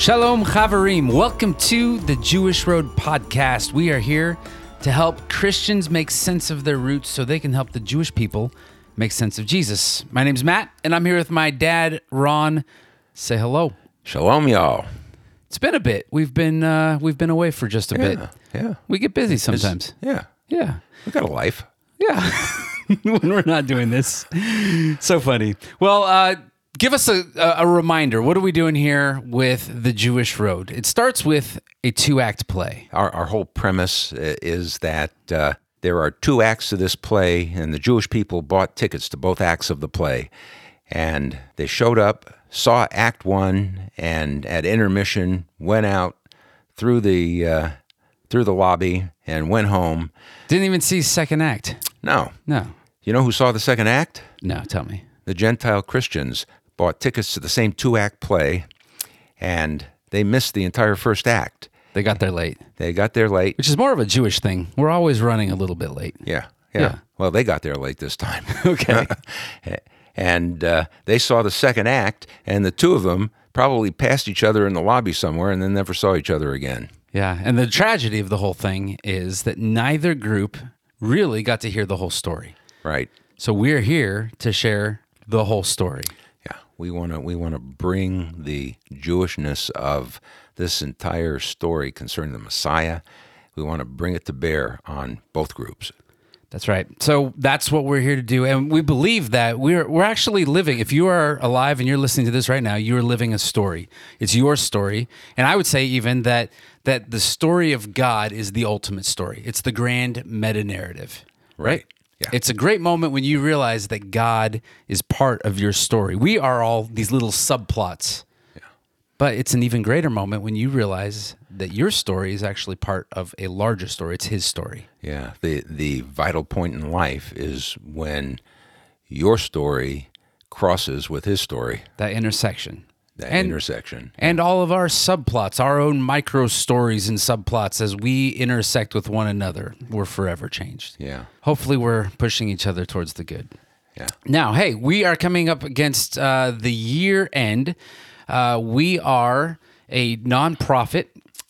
Shalom Chaverim. Welcome to the Jewish Road podcast. We are here to help Christians make sense of their roots so they can help the Jewish people make sense of Jesus. My name's Matt, and I'm here with my dad, Ron. Say hello. Shalom, y'all. It's been a bit. We've been uh, we've been away for just a bit. yeah. We get busy sometimes. Yeah. Yeah. We got a life. Yeah. when we're not doing this. So funny. Well, uh, give us a, a reminder. What are we doing here with the Jewish Road? It starts with a two act play. Our, our whole premise uh, is that uh, there are two acts of this play, and the Jewish people bought tickets to both acts of the play. And they showed up, saw Act One, and at intermission went out through the uh, through the lobby and went home. Didn't even see second act. No, No. you know who saw the second act? No, tell me. the Gentile Christians bought tickets to the same two act play, and they missed the entire first act. They got there late, They got there late. which is more of a Jewish thing. We're always running a little bit late. Yeah, yeah. Yeah. Well, they got there late this time. Okay. and uh, they saw the second act, and the two of them probably passed each other in the lobby somewhere and then never saw each other again. Yeah. And the tragedy of the whole thing is that neither group really got to hear the whole story. Right. So we're here to share the whole story. We want to we want to bring the Jewishness of this entire story concerning the Messiah. We want to bring it to bear on both groups. That's right. So that's what we're here to do, and we believe that we're we're actually living. If you are alive and you're listening to this right now, you are living a story. It's your story, and I would say even that that the story of God is the ultimate story. It's the grand meta narrative, right? Right. Yeah. It's a great moment when you realize that God is part of your story. We are all these little subplots. But it's an even greater moment when you realize that your story is actually part of a larger story. It's his story. Yeah, the the vital point in life is when your story crosses with his story, That intersection. That And- intersection. and all of our subplots, our own micro stories and subplots as we intersect with one another, we're forever changed. Yeah, Hopefully, we're pushing each other towards the good. yeah. Now, hey, we are coming up against uh, the year end. Uh, we are a nonprofit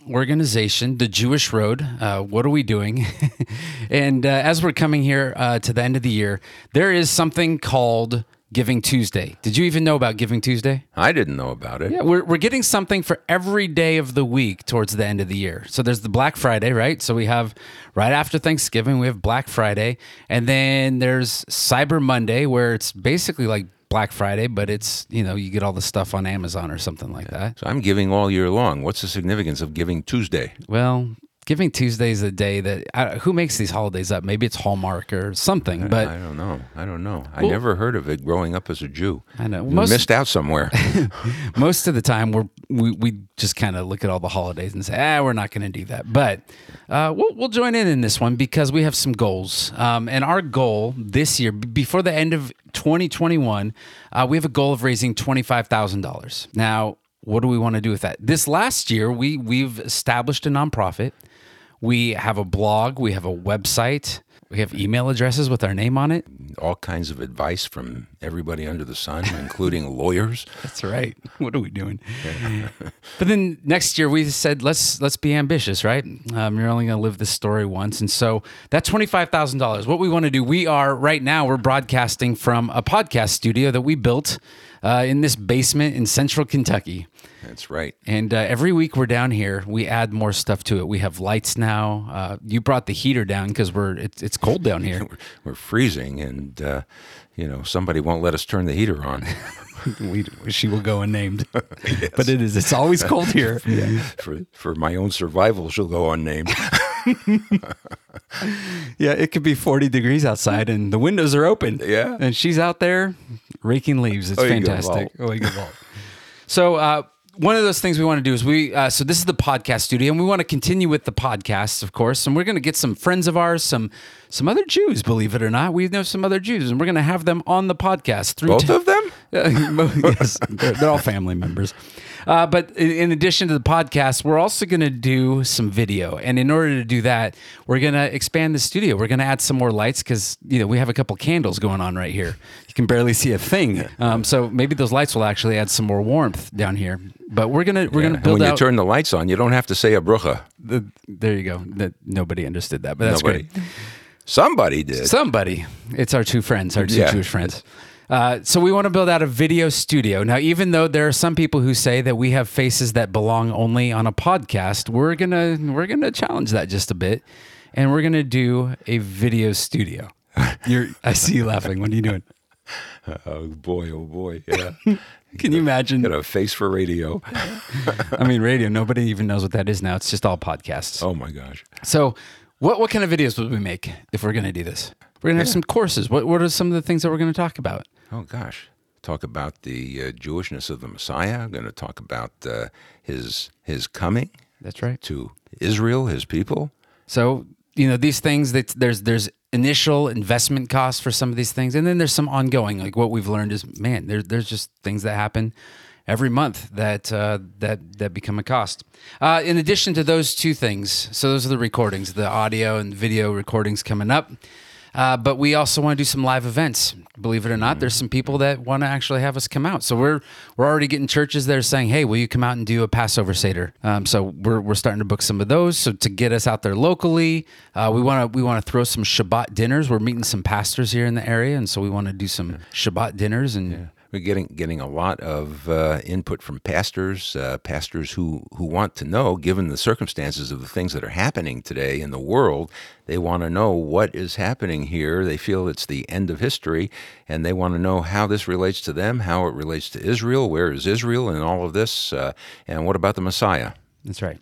organization, the Jewish Road. Uh, what are we doing? and uh, as we're coming here uh, to the end of the year, there is something called Giving Tuesday. Did you even know about Giving Tuesday? I didn't know about it. Yeah, we're, we're getting something for every day of the week towards the end of the year. So there's the Black Friday, right? So we have right after Thanksgiving, we have Black Friday. And then there's Cyber Monday, where it's basically like Black Friday, but it's, you know, you get all the stuff on Amazon or something like that. So I'm giving all year long. What's the significance of Giving Tuesday? Well, Giving Tuesday is a day that, I, who makes these holidays up? Maybe it's Hallmark or something, but. I don't know. I don't know. I never heard of it growing up as a Jew. I know. We Most- missed out somewhere. most of the time we're we, we just kind of look at all the holidays and say ah we're not going to do that but uh, we'll, we'll join in in this one because we have some goals um, and our goal this year before the end of 2021 uh, we have a goal of raising $25000 now what do we want to do with that this last year we we've established a nonprofit we have a blog we have a website we have email addresses with our name on it all kinds of advice from everybody under the sun, including lawyers. That's right. What are we doing? but then next year we said let's let's be ambitious, right? Um, you're only going to live this story once, and so that twenty five thousand dollars. What we want to do, we are right now we're broadcasting from a podcast studio that we built uh, in this basement in Central Kentucky. That's right. And uh, every week we're down here, we add more stuff to it. We have lights now. Uh, you brought the heater down because we're it's, it's cold down here. We're, we're freezing, and uh, you know somebody won't let us turn the heater on. we, she will go unnamed, but it is it's always cold here. for for my own survival, she'll go unnamed. Yeah, it could be 40 degrees outside and the windows are open. Yeah. And she's out there raking leaves. It's Oh, fantastic. Oh, you go, Walt. so, uh, one of those things we want to do is we, uh, so this is the podcast studio, and we want to continue with the podcasts, of course. And we're going to get some friends of ours, some some other Jews, believe it or not. We know some other Jews, and we're going to have them on the podcast. Through Both of them? yes, they're, they're all family members. Uh, but in, addition to the podcast, we're also going to do some video, and in order to do that, we're going to expand the studio. We're going to add some more lights because you know we have a couple candles going on right here. You can barely see a thing. Um, so maybe those lights will actually add some more warmth down here. But we're gonna we're gonna And build when you turn the lights on, you don't have to say a brucha. the, there you go. That nobody understood that, but that's Nobody. great. Somebody did. Somebody. It's our two friends, our two Yeah. Jewish friends. Uh, so we want to build out a video studio. Now, even though there are some people who say that we have faces that belong only on a podcast, we're gonna we're gonna challenge that just a bit, and we're gonna do a video studio. You're, I see you laughing. What are you doing? oh boy, oh boy, yeah. Can you imagine? Got a face for radio. I mean, radio. Nobody even knows what that is now. It's just all podcasts. Oh my gosh. So, what what kind of videos would we make if we're gonna do this? We're gonna have some courses. What what are some of the things that we're gonna talk about? Oh gosh. Talk about the uh, Jewishness of the Messiah. I'm going to talk about uh, his his coming That's right. to Israel, his people. So you know these things that there's there's initial investment costs for some of these things, and then there's some ongoing. Like what we've learned is, man, there, there's just things that happen every month that uh, that that become a cost. Uh, in addition to those two things, so those are the recordings, the audio and video recordings coming up. Uh, but we also want to do some live events. Believe it or not, there's some people that want to actually have us come out. So we're we're already getting churches that are saying, "Hey, will you come out and do a Passover seder?" Um, so we're, we're starting to book some of those. So to get us out there locally, uh, we want to we want to throw some Shabbat dinners. We're meeting some pastors here in the area, and so we want to do some Shabbat dinners and. We're getting getting a lot of uh, input from pastors, uh, pastors who, who want to know, given the circumstances of the things that are happening today in the world, they want to know what is happening here. They feel it's the end of history, and they want to know how this relates to them, how it relates to Israel, where is Israel in all of this, uh, and what about the Messiah? That's right.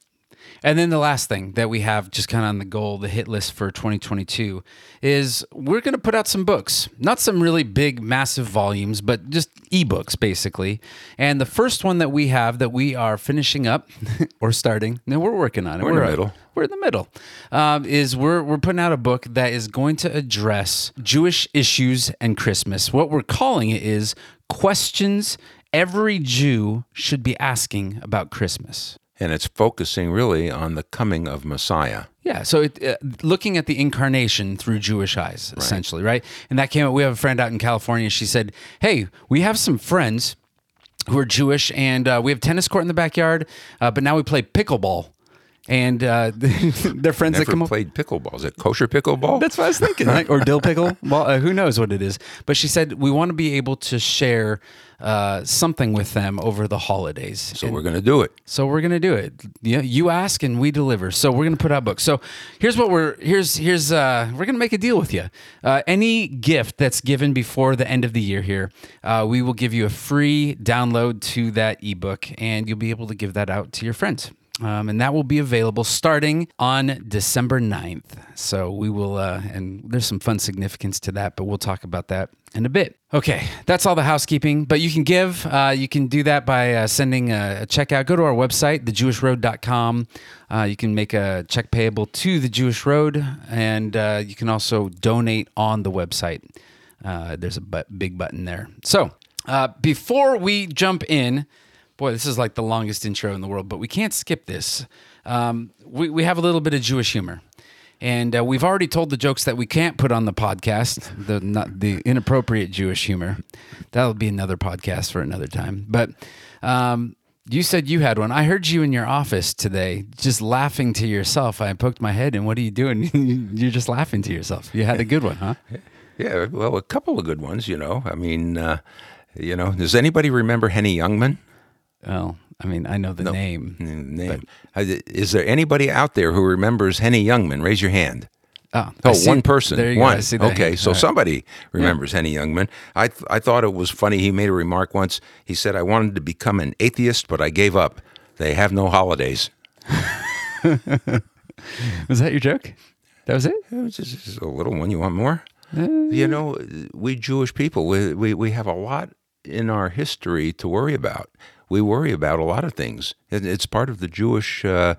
And then the last thing that we have just kind of on the goal, the hit list for 2022 is we're going to put out some books. Not some really big, massive volumes, but just ebooks basically. And the first one that we have that we are finishing up or starting, no, we're working on it. We're in the middle. We're in the middle. Um, is we're we're putting out a book that is going to address Jewish issues and Christmas. What we're calling it is questions every Jew should be asking about Christmas. And it's focusing really on the coming of Messiah. Yeah, so it, uh, looking at the incarnation through Jewish eyes, essentially, right? And that came out. We have a friend out in California. She said, "Hey, we have some friends who are Jewish, and uh, we have tennis court in the backyard, uh, but now we play pickleball." And uh, their friends that Never come up. played pickleball. Is it kosher pickleball? That's what I was thinking, like, or dill pickle. Well, uh, who knows what it is? But she said we want to be able to share uh, something with them over the holidays. so we're going to do it. So we're gonna do it. You, you ask and we deliver. So we're gonna put out books. So here's what we're here's here's uh we're gonna make a deal with you. Uh, any gift that's given before the end of the year here, uh, we will give you a free download to that ebook, and you'll be able to give that out to your friends. Um, and that will be available starting on December 9th. So we will, uh, and there's some fun significance to that, but we'll talk about that in a bit. Okay, that's all the housekeeping, but you can give. Uh, you can do that by uh, sending a, a check out. Go to our website, thejewishroad.com. Uh, you can make a check payable to the Jewish Road, and uh, you can also donate on the website. Uh, there's a big button there. So uh, before we jump in, boy, this is like the longest intro in the world, but we can't skip this. Um, we, we have a little bit of Jewish humor. And uh, we've already told the jokes that we can't put on the podcast, the not the inappropriate Jewish humor. That'll be another podcast for another time. But um, you said you had one. I heard you in your office today, just laughing to yourself. I poked my head, and what are you doing? You're just laughing to yourself. You had a good one, huh? Yeah, well, a couple of good ones, you know. I mean, uh, you know, does anybody remember Henny Youngman? Well, I mean, I know the name. Name. Uh, Is there anybody out there who remembers Henny Youngman? Raise your hand. Oh, Oh, see- one person. There you go. one. Okay, so right. somebody remembers Henny Youngman. I th- I thought it was funny. He made a remark once. He said, "I wanted to become an atheist, but I gave up. They have no holidays." was that your joke? That was it. It was just, just a little one. You want more? You know, we Jewish people, we, we, we have a lot in our history to worry about. We worry about a lot of things. It's part of the Jewish uh,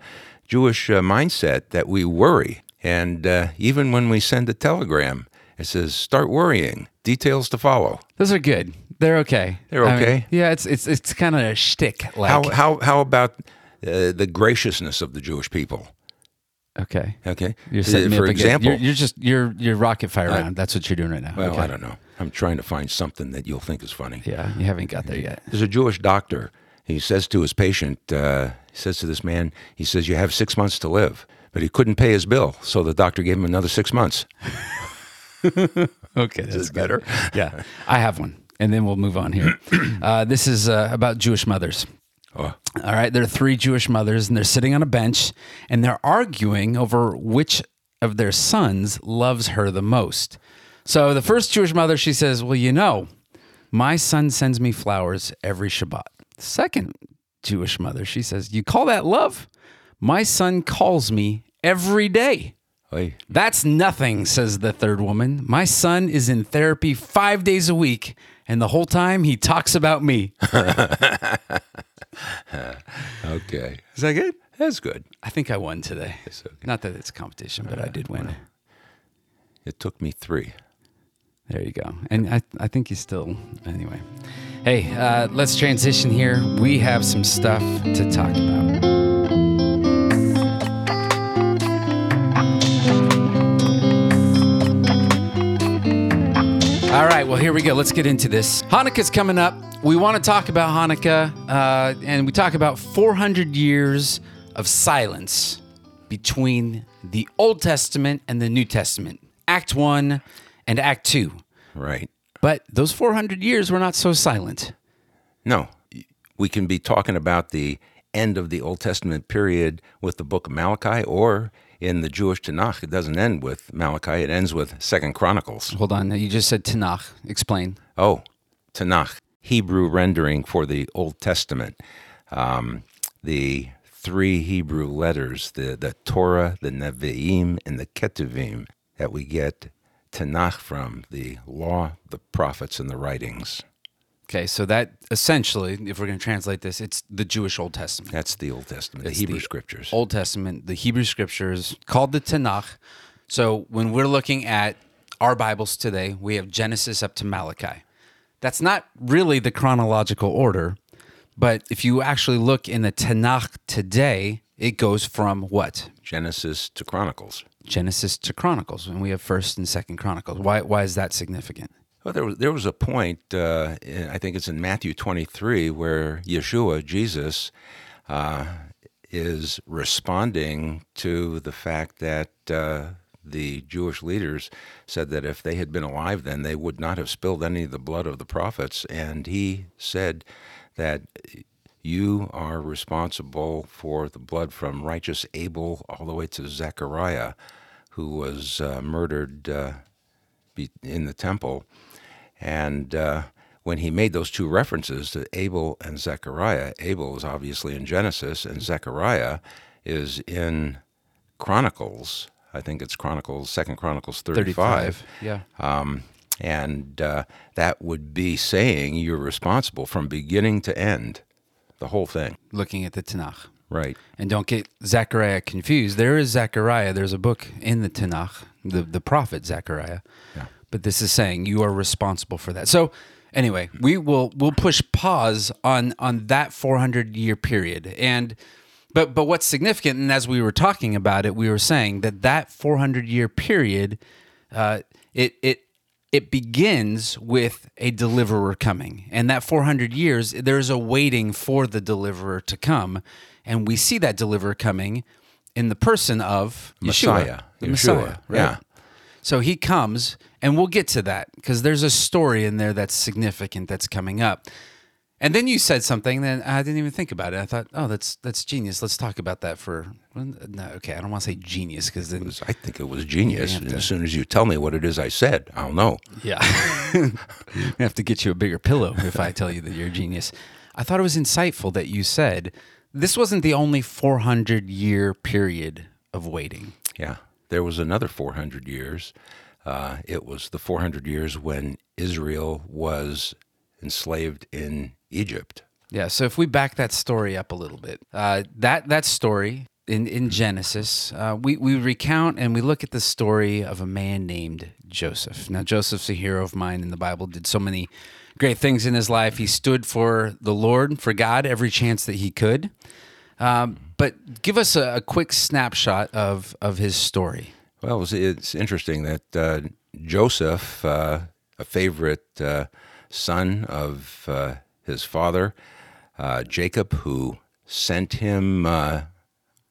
Jewish uh, mindset that we worry. And uh, even when we send a telegram, it says, "Start worrying. Details to follow." Those are good. They're okay. They're I mean, okay? yeah, it's it's it's kind of a shtick. Like How how how about uh, the graciousness of the Jewish people? okay, Okay, you're setting me for up example. You're, you're just you're you're rocket fire round. That's what you're doing right now. well, okay. I don't know. I'm trying to find something that you'll think is funny. Yeah, you haven't got there yet. There's a Jewish doctor. He says to his patient, uh, he says to this man, he says, "You have six months to live." But he couldn't pay his bill, so the doctor gave him another six months. Okay, that's Is better? yeah, I have one, and then we'll move on here. Uh, this is uh, about Jewish mothers. Oh, All right, there are three Jewish mothers, and they're sitting on a bench, and they're arguing over which of their sons loves her the most. So the first Jewish mother, she says, "Well, you know, my son sends me flowers every Shabbat." The second Jewish mother, she says, "You call that love? My son calls me every day." oy. That's nothing, says the third woman. My son is in therapy five days a week, and the whole time he talks about me. okay, Is that good? that's good. I think I won today. okay. Not that it's competition, but I uh, did win. It took me three. There you go. And I, I think he's still, anyway. Hey, uh, let's transition here. We have some stuff to talk about. All right, well, here we go. Let's get into this. Hanukkah's coming up. We want to talk about Hanukkah, uh, and we talk about 400 years of silence between the Old Testament and the New Testament, Act 1 and Act 2. Right. But those 400 years were not so silent. No, we can be talking about the end of the Old Testament period with the book of Malachi, or in the Jewish Tanakh, it doesn't end with Malachi; it ends with Second Chronicles. Hold on. You just said Tanakh. Explain. Oh, Tanakh, Hebrew rendering for the Old Testament. Um, the three Hebrew letters, the, the Torah, the Nevi'im, and the Ketuvim that we get Tanakh from, the law, the prophets, and the writings. Okay, so that essentially, if we're going to translate this, it's the Jewish Old Testament. That's the Old Testament, the It's Hebrew the scriptures. Old Testament, the Hebrew scriptures called the Tanakh. So when we're looking at our Bibles today, we have Genesis up to Malachi. That's not really the chronological order, but if you actually look in the Tanakh today, it goes from what? Genesis to Chronicles. Genesis to Chronicles, and we have First and Second Chronicles. Why? Why is that significant? Well, there was there was a point. Uh, I think it's in Matthew 23 where Yeshua, Jesus, uh, is responding to the fact that uh, the Jewish leaders said that if they had been alive then, they would not have spilled any of the blood of the prophets, and he said that. You are responsible for the blood from righteous Abel all the way to Zechariah, who was uh, murdered uh, in the temple. And uh, when he made those two references to Abel and Zechariah, Abel is obviously in Genesis, and Zechariah is in Chronicles. I think it's Chronicles, Second Chronicles 35. Yeah. Um, and uh, that would be saying you're responsible from beginning to end, the whole thing. Looking at the Tanakh. Right. And don't get Zechariah confused. There is Zechariah. There's a book in the Tanakh, the, the prophet Zechariah. Yeah. But this is saying you are responsible for that. So anyway, we will we'll push pause on on that 400 year period. And but but what's significant, and as we were talking about it, we were saying that that 400 year period, uh, it it it begins with a deliverer coming. And that 400 years, there's a waiting for the deliverer to come. And we see that deliverer coming in the person of Yeshua, Messiah. the Yeshua, Messiah. Right? yeah. So he comes, and we'll get to that because there's a story in there that's significant that's coming up. And then you said something that I didn't even think about it. I thought, oh, that's that's genius. Let's talk about that for. No, okay, I don't want to say genius because then I think it was genius. You have And to- as soon as you tell me what it is I said, I'll know. Yeah. I have to get you a bigger pillow if I tell you that you're a genius. I thought it was insightful that you said this wasn't the only 400 year period of waiting. Yeah. There was another 400 years. Uh, it was the 400 years when Israel was enslaved in Egypt. Yeah. So if we back that story up a little bit, uh, that that story in, in Genesis, uh, we, we recount and we look at the story of a man named Joseph. Now, Joseph's a hero of mine in the Bible, did so many great things in his life. He stood for the Lord, for God, every chance that he could. Um, but give us a, a, quick snapshot of, of his story. Well, it's, it's interesting that uh, Joseph, uh, a favorite uh, son of uh, his father, uh, Jacob, who sent him uh,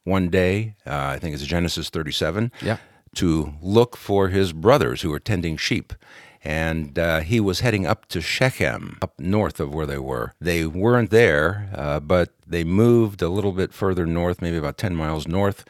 one day, I think it's Genesis 37, yeah. to look for his brothers who were tending sheep and uh, he was heading up to Shechem, up north of where they were. They weren't there, uh, but they moved a little bit further north, maybe about 10 miles north,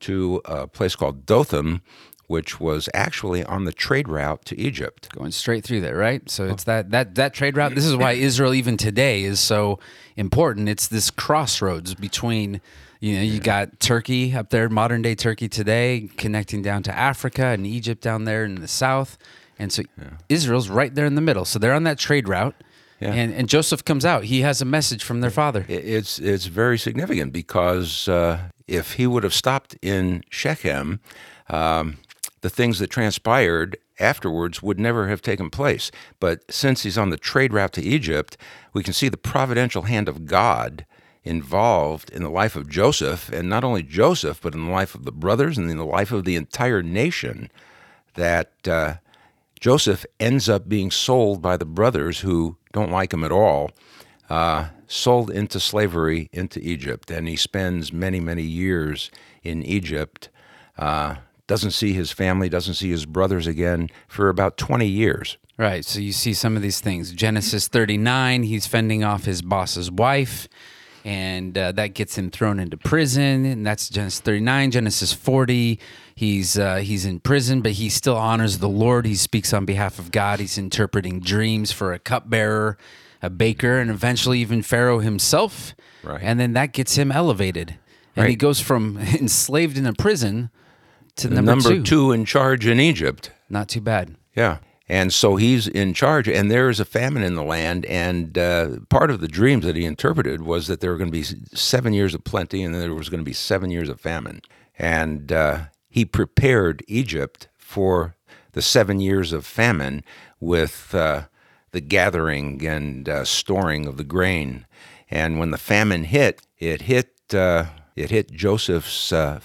to a place called Dothan, which was actually on the trade route to Egypt. Going straight through there, right? So it's that that that trade route. This is why Israel even today is so important. It's this crossroads between you know, you got Turkey up there, modern day Turkey today, connecting down to Africa and Egypt down there in the south. And so yeah. Israel's right there in the middle. So they're on that trade route. Yeah. And, and Joseph comes out. He has a message from their father. It's, it's very significant because uh, if he would have stopped in Shechem, um, the things that transpired afterwards would never have taken place. But since he's on the trade route to Egypt, we can see the providential hand of God involved in the life of Joseph, and not only Joseph, but in the life of the brothers and in the life of the entire nation. That uh, Joseph ends up being sold by the brothers who don't like him at all, uh, sold into slavery into Egypt. And he spends many, many years in Egypt. Uh, doesn't see his family, doesn't see his brothers again for about 20 years. Right. So you see some of these things. Genesis 39, he's fending off his boss's wife and uh, that gets him thrown into prison. And that's Genesis 39. Genesis 40, he's uh, he's in prison, but he still honors the Lord. He speaks on behalf of God. He's interpreting dreams for a cupbearer, a baker, and eventually even Pharaoh himself. Right. And then that gets him elevated, and right. he goes from enslaved in a prison to number, number two. two in charge in Egypt. Not too bad. Yeah. And so he's in charge, and there is a famine in the land. And uh, part of the dreams that he interpreted was that there were going to be seven years of plenty, and then there was going to be seven years of famine. And uh, he prepared Egypt for the seven years of famine with uh, the gathering and uh, storing of the grain. And when the famine hit, it hit uh, it hit Joseph's uh,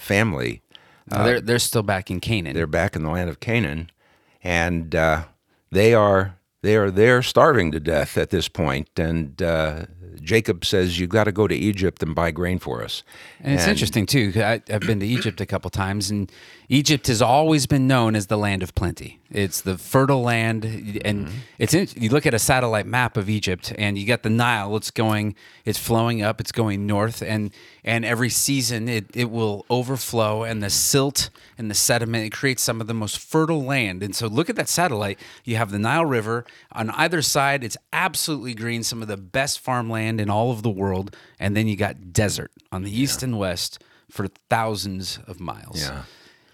family. they're they're still back in Canaan. They're back in the land of Canaan and uh, they are they are there starving to death at this point. and uh, Jacob says, You've got to go to Egypt and buy grain for us." And it's and, interesting too. I, have been to Egypt a couple times, and Egypt has always been known as the land of plenty. It's the fertile land, and mm-hmm. it's in, you look at a satellite map of Egypt, and you got the Nile. It's going, it's flowing up, it's going north, and and every season it it will overflow, and the silt and the sediment it creates some of the most fertile land. And so look at that satellite. You have the Nile River on either side. It's absolutely green, some of the best farmland in all of the world, and then you got desert on the east yeah. and west for thousands of miles. Yeah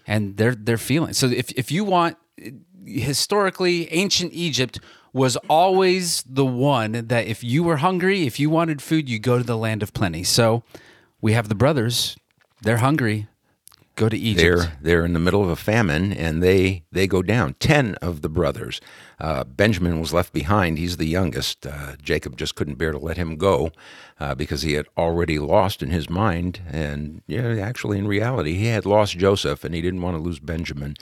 and they're they're feeling. So if if you want historically ancient Egypt was always the one that if you were hungry, if you wanted food, you go to the land of plenty. So we have the brothers, they're hungry. Go to Egypt. They're they're in the middle of a famine, and they they go down. Ten of the brothers. Uh, Benjamin was left behind. He's the youngest. Uh, Jacob just couldn't bear to let him go uh, because he had already lost in his mind, and yeah, actually in reality, he had lost Joseph, and he didn't want to lose Benjamin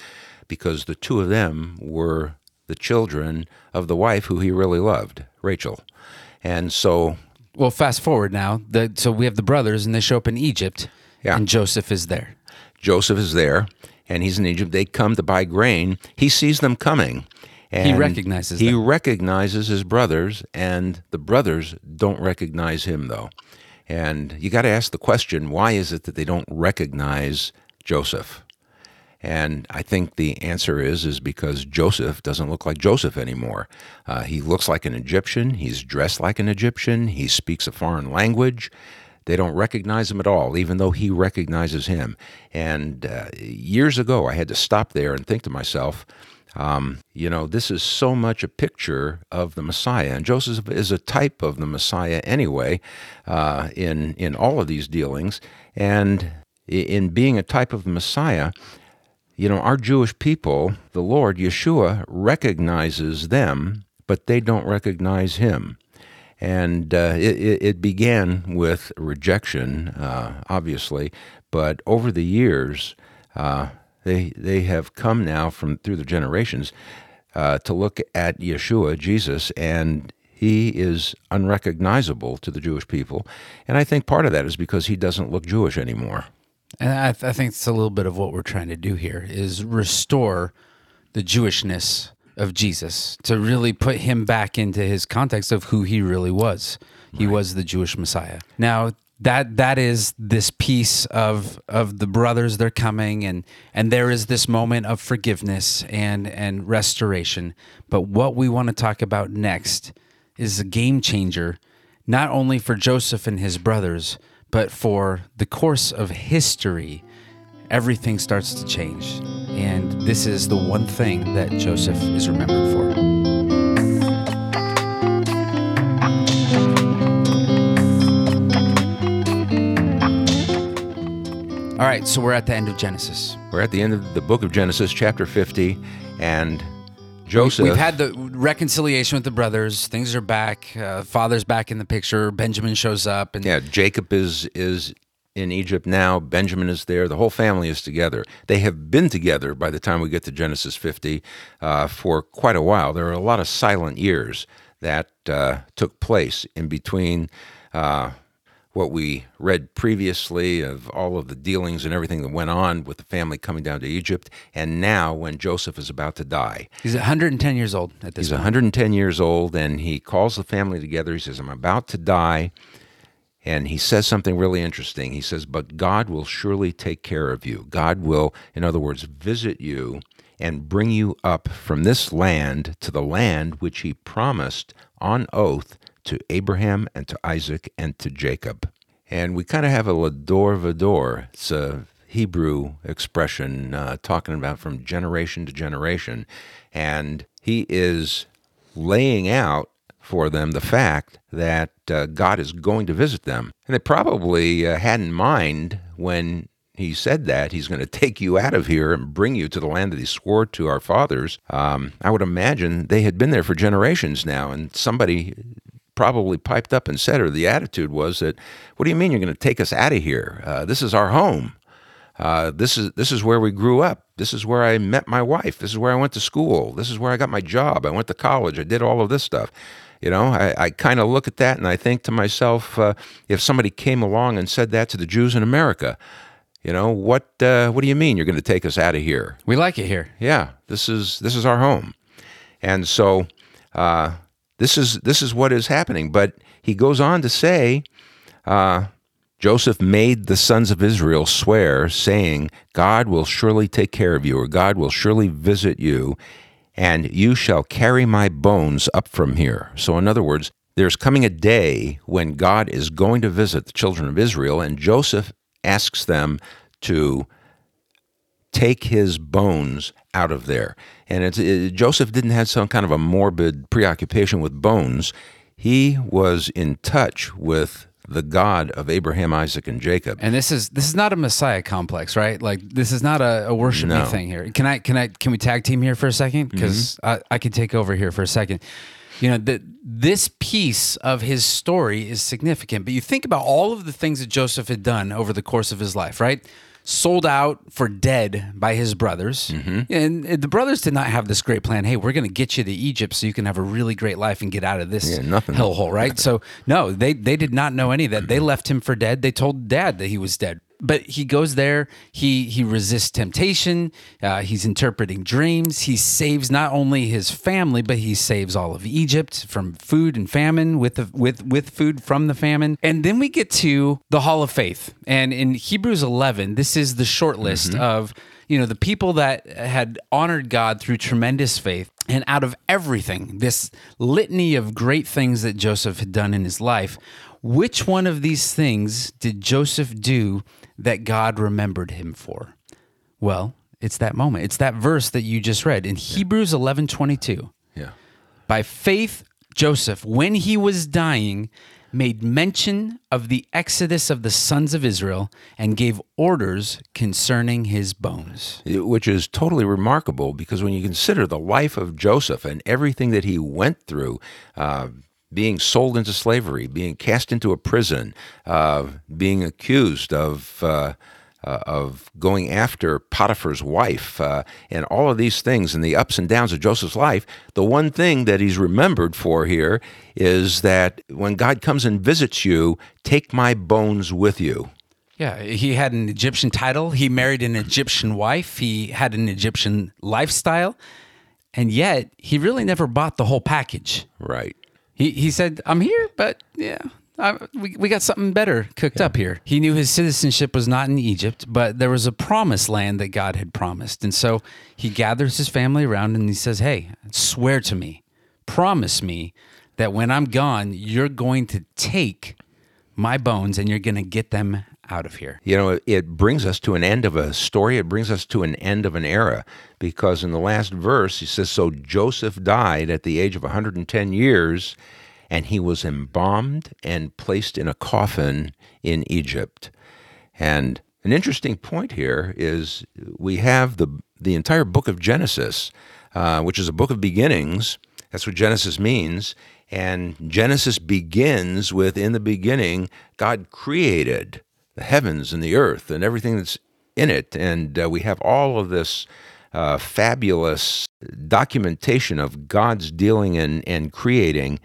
because the two of them were the children of the wife who he really loved, Rachel. And so well, fast forward now. The, so we have the brothers, and they show up in Egypt, yeah. and Joseph is there. Joseph is there, and he's in Egypt. They come to buy grain. He sees them coming. And he recognizes he them. recognizes his brothers, and the brothers don't recognize him though. And you got to ask the question: Why is it that they don't recognize Joseph? And I think the answer is is because Joseph doesn't look like Joseph anymore. Uh, he looks like an Egyptian. He's dressed like an Egyptian. He speaks a foreign language. They don't recognize him at all, even though he recognizes him. And uh, years ago, I had to stop there and think to myself, um, you know, this is so much a picture of the Messiah, and Joseph is a type of the Messiah anyway, uh, in in all of these dealings. And in being a type of the Messiah, you know, our Jewish people, the Lord, Yeshua, recognizes them, but they don't recognize him. And uh, it, it- began with rejection, uh, obviously, but over the years, uh, they, they have come now from through the generations uh, to look at Yeshua, Jesus, and he is unrecognizable to the Jewish people. And I think part of that is because he doesn't look Jewish anymore. And I, I think it's a little bit of what we're trying to do here is restore the Jewishness of Jesus to really put him back into his context of who he really was. He was the Jewish Messiah. Now that that is this piece of of the brothers they're coming and and there is this moment of forgiveness and and restoration. But what we want to talk about next is a game changer not only for Joseph and his brothers, but for the course of history, everything starts to change. And this is the one thing that Joseph is remembered for. All right, so we're at the end of Genesis. We're at the end of the book of Genesis, chapter 50, and Joseph. We've had the reconciliation with the brothers. Things are back. Uh, father's back in the picture. Benjamin shows up, and yeah, Jacob is is in Egypt now. Benjamin is there. The whole family is together. They have been together by the time we get to Genesis 50 uh, for quite a while. There are a lot of silent years that uh, took place in between. Uh, what we read previously of all of the dealings and everything that went on with the family coming down to Egypt, and now when Joseph is about to die. he's 110 years old at this He's point. 110 years old, and he calls the family together. He says, I'm about to die. And he says something really interesting. He says, But God will surely take care of you. God will, in other words, visit you and bring you up from this land to the land which he promised on oath to Abraham and to Isaac and to Jacob. And we kind of have a Lador Vador. It's a Hebrew expression uh, talking about from generation to generation. And he is laying out for them the fact that uh, God is going to visit them. And they probably uh, had in mind when he said that he's going to take you out of here and bring you to the land that he swore to our fathers. Um, I would imagine they had been there for generations now, and somebody probably piped up and said, or the attitude was that, "What do you mean you're going to take us out of here? Uh, this is our home. Uh, this is this is where we grew up. This is where I met my wife. This is where I went to school. This is where I got my job. I went to college. I did all of this stuff. You know, I, I kind of look at that and I think to myself, uh, if somebody came along and said that to the Jews in America, you know, what uh, what do you mean you're going to take us out of here? We like it here. Yeah, this is this is our home, and so uh, this is this is what is happening. But he goes on to say, uh, Joseph made the sons of Israel swear, saying, "God will surely take care of you, or God will surely visit you, and you shall carry my bones up from here." So, in other words, there's coming a day when God is going to visit the children of Israel, and Joseph asks them to take his bones out of there. And it, Joseph didn't have some kind of a morbid preoccupation with bones. He was in touch with the God of Abraham, Isaac, and Jacob. And this is this is not a Messiah complex, right? Like this is not a, a worship No. thing here. Can I can I can we tag team here for a second? Mm-hmm. Because I, I can take over here for a second. You know, the, this piece of his story is significant, but you think about all of the things that Joseph had done over the course of his life, right? Sold out for dead by his brothers. Mm-hmm. And the brothers did not have this great plan. Hey, we're going to get you to Egypt so you can have a really great life and get out of this Yeah, nothing. hellhole, right? so, no, they, they did not know any of that. Mm-hmm. They left him for dead. They told dad that he was dead. But he goes there. He he resists temptation. Uh, he's interpreting dreams. He saves not only his family, but he saves all of Egypt from food and famine with the, with with food from the famine. And then we get to the Hall of Faith. And in Hebrews 11, this is the short list of you know the people that had honored God through tremendous faith. And out of everything, this litany of great things that Joseph had done in his life, which one of these things did Joseph do that God remembered him for? Well, it's that moment. It's that verse that you just read in Hebrews 11 22. Yeah. By faith, Joseph, when he was dying, made mention of the exodus of the sons of Israel and gave orders concerning his bones. which is totally remarkable because when you consider the life of Joseph and everything that he went through, uh, being sold into slavery, being cast into a prison, uh, being accused of. Uh, uh, of going after Potiphar's wife, uh, and all of these things and the ups and downs of Joseph's life, the one thing that he's remembered for here is that when God comes and visits you, take my bones with you. Yeah, he had an Egyptian title. He married an Egyptian wife. He had an Egyptian lifestyle. And yet, he really never bought the whole package. Right. He, he said, I'm here, but yeah, I, we, we got something better cooked up here. He knew his citizenship was not in Egypt, but there was a promised land that God had promised. And so he gathers his family around and he says, Hey, swear to me, promise me that when I'm gone, you're going to take my bones and you're going to get them out of here. You know, it brings us to an end of a story. It brings us to an end of an era because in the last verse, he says, So Joseph died at the age of 110 years, and he was embalmed and placed in a coffin in Egypt. And an interesting point here is we have the, the entire book of Genesis, uh, which is a book of beginnings. That's what Genesis means. And Genesis begins with In the beginning, God created the heavens and the earth and everything that's in it. And uh, we have all of this uh, fabulous documentation of God's dealing and, and creating.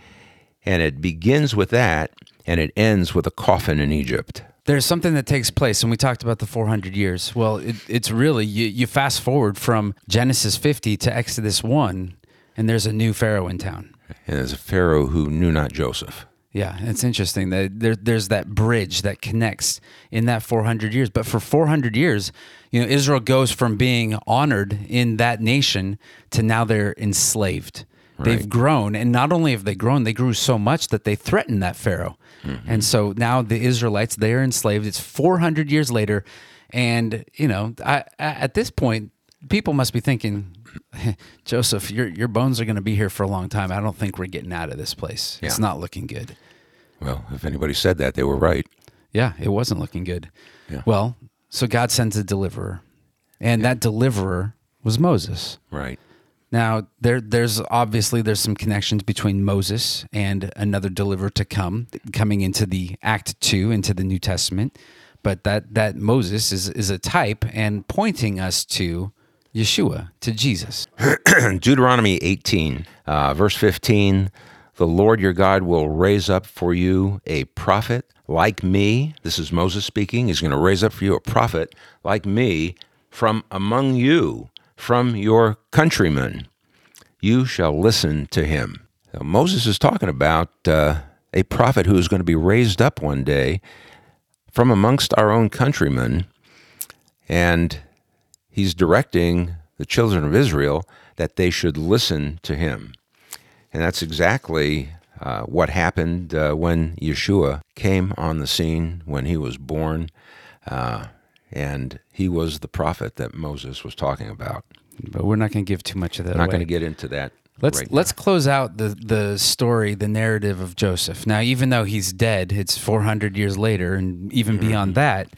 And it begins with that and it ends with a coffin in Egypt. There's something that takes place, and we talked about the 400 years. Well, it, it's really, you, you fast forward from Genesis 50 to Exodus 1, and there's a new Pharaoh in town. And there's a Pharaoh who knew not Joseph. Yeah, it's interesting that there, there's that bridge that connects in that 400 years. But for 400 years, you know, Israel goes from being honored in that nation to now they're enslaved. They've grown, and not only have they grown, they grew so much that they threatened that Pharaoh. Mm-hmm. And so now the Israelites they are enslaved. It's 400 years later, and you know, I, I, at this point, people must be thinking, Joseph, your your bones are going to be here for a long time. I don't think we're getting out of this place. It's not looking good. Well, if anybody said that, they were right. Yeah, it wasn't looking good. Yeah. Well, so God sends a deliverer, and that deliverer was Moses. Right. Now, there, there's obviously there's some connections between Moses and another deliverer to come, coming into the Act Two, into the New Testament. But that that Moses is is a type and pointing us to Yeshua, to Jesus. Deuteronomy 18, uh, verse 15 The Lord your God will raise up for you a prophet like me. This is Moses speaking. He's going to raise up for you a prophet like me from among you, from your countrymen. You shall listen to him. Now, Moses is talking about uh, a prophet who is going to be raised up one day from amongst our own countrymen. And he's directing the children of Israel that they should listen to him. And that's exactly uh, what happened uh, when Yeshua came on the scene, when he was born. Uh, and he was the prophet that Moses was talking about. But we're not going to give too much of that I'm not going to get into that. Let's right let's close out the the story, the narrative of Joseph. Now, even though he's dead, it's 400 years later, and even Mm-hmm. beyond that,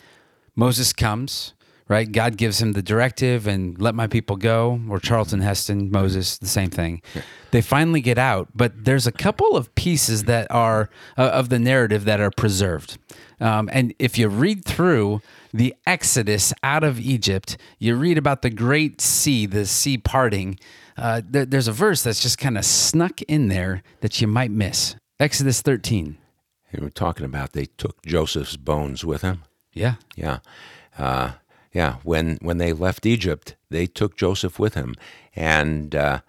Moses comes. Right, God gives him the directive and let my people go. Or Charlton Heston, Moses, the same thing. They finally get out, but there's a couple of pieces that are uh, of the narrative that are preserved. Um, and if you read through the Exodus out of Egypt, you read about the Great Sea, the sea parting. Uh, there, there's a verse that's just kind of snuck in there that you might miss. Exodus 13. They were talking about they took Joseph's bones with him. Yeah. Yeah. Uh, yeah. When when they left Egypt, they took Joseph with him, and uh,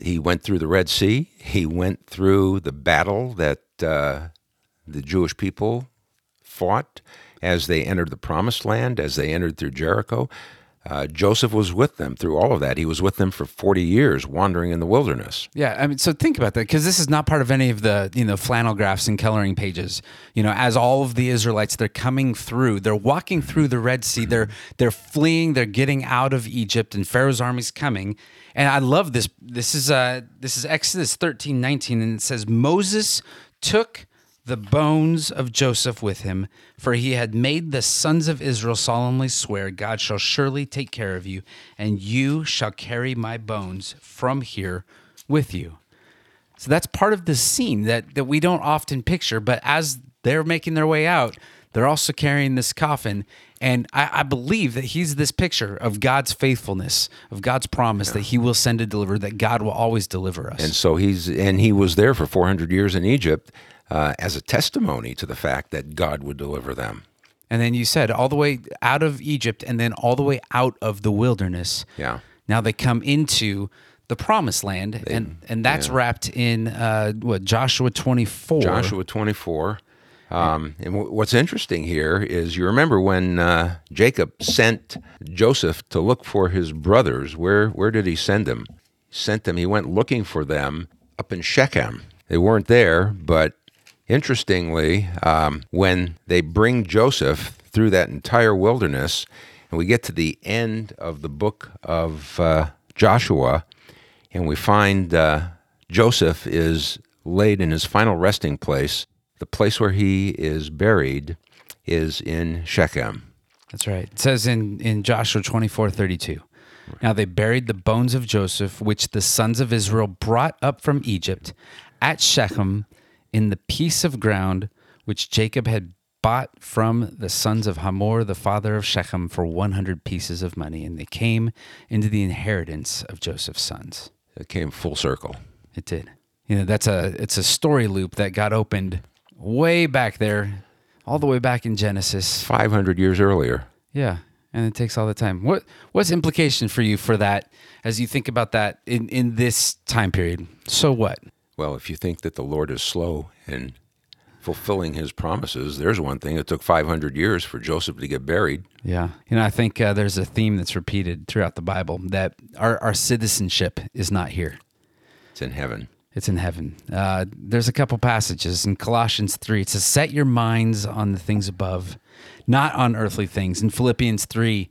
he went through the Red Sea. He went through the battle that uh, the Jewish people fought as they entered the Promised Land, as they entered through Jericho. Uh, Joseph was with them through all of that. He was with them for 40 years wandering in the wilderness. Yeah, I mean, so think about that because this is not part of any of the you know flannel graphs and coloring pages. You know, as all of the Israelites they're coming through, they're walking through the Red Sea, they're they're fleeing, they're getting out of Egypt, and Pharaoh's army's coming. And I love this. This is uh this is Exodus thirteen nineteen, and it says Moses took the bones of Joseph with him, for he had made the sons of Israel solemnly swear, God shall surely take care of you, and you shall carry my bones from here with you. So that's part of the scene that, that we don't often picture, but as they're making their way out, they're also carrying this coffin. And I, I believe that he's this picture of God's faithfulness, of God's promise that he will send to deliver, that God will always deliver us. And so he's and he was there for 400 years in Egypt uh, as a testimony to the fact that God would deliver them. And then you said all the way out of Egypt and then all the way out of the wilderness. Yeah. Now they come into the promised land and and that's wrapped in uh, what Joshua 24. Joshua 24. Um, and w- what's interesting here is you remember when uh, Jacob sent Joseph to look for his brothers. Where where did he send them? He sent them. He went looking for them up in Shechem. They weren't there, but interestingly, um, when they bring Joseph through that entire wilderness, and we get to the end of the book of uh, Joshua, and we find uh, Joseph is laid in his final resting place. The place where he is buried is in Shechem. That's right. It says in, in Joshua 24 32. Now they buried the bones of Joseph, which the sons of Israel brought up from Egypt at Shechem in the piece of ground which Jacob had bought from the sons of Hamor, the father of Shechem, for 100 pieces of money. And they came into the inheritance of Joseph's sons. It came full circle. It did. You know, that's a it's a story loop that got opened way back there, all the way back in Genesis. 500 years earlier. Yeah, and it takes all the time. What what's implication for you for that as you think about that in in this time period? So what? Well, if you think that the Lord is slow in fulfilling his promises, there's one thing. It took 500 years for Joseph to get buried. Yeah, you know, I think uh, there's a theme that's repeated throughout the Bible that our our citizenship is not here. It's in heaven. It's in heaven. Uh, there's a couple passages in Colossians 3. It says, Set your minds on the things above, not on earthly things. In Philippians 3,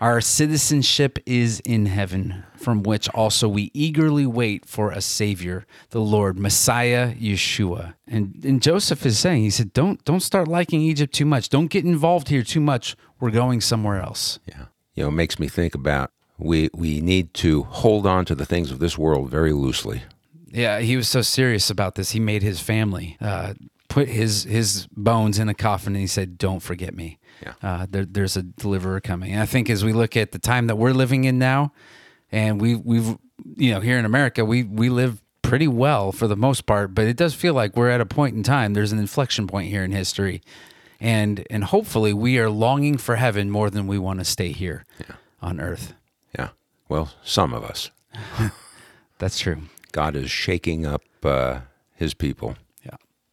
our citizenship is in heaven, from which also we eagerly wait for a Savior, the Lord, Messiah Yeshua. And, and Joseph is saying, he said, don't, don't start liking Egypt too much. Don't get involved here too much. We're going somewhere else. Yeah. You know, it makes me think about we, we need to hold on to the things of this world very loosely. Yeah, he was so serious about this. He made his family uh, put his his bones in a coffin, and he said, "Don't forget me." Yeah. Uh, there, there's a deliverer coming. And I think as we look at the time that we're living in now, and we we've you know here in America, we we live pretty well for the most part, but it does feel like we're at a point in time. There's an inflection point here in history, and and hopefully we are longing for heaven more than we want to stay here on earth. Yeah. Well, some of us. That's true. God is shaking up uh, his people.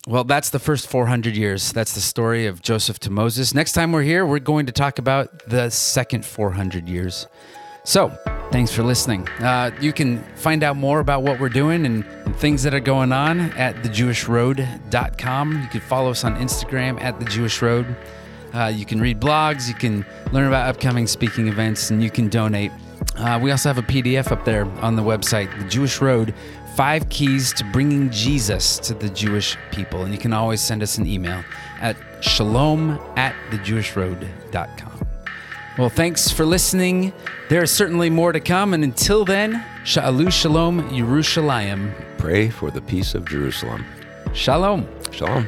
Well, that's the first 400 years. That's the story of Joseph to Moses. Next time we're here, we're going to talk about the second 400 years. So, thanks for listening. Uh, you can find out more about what we're doing and, and things that are going on at thejewishroad.com. You can follow us on Instagram at thejewishroad. Uh, you can read blogs, you can learn about upcoming speaking events, and you can donate. Uh, we also have a PDF up there on the website, The Jewish Road Five Keys to Bringing Jesus to the Jewish People. And you can always send us an email at shalom at thejewishroad.com. Well, thanks for listening. There is certainly more to come. And until then, Sha'alu Shalom Yerushalayim. Pray for the peace of Jerusalem. Shalom. Shalom.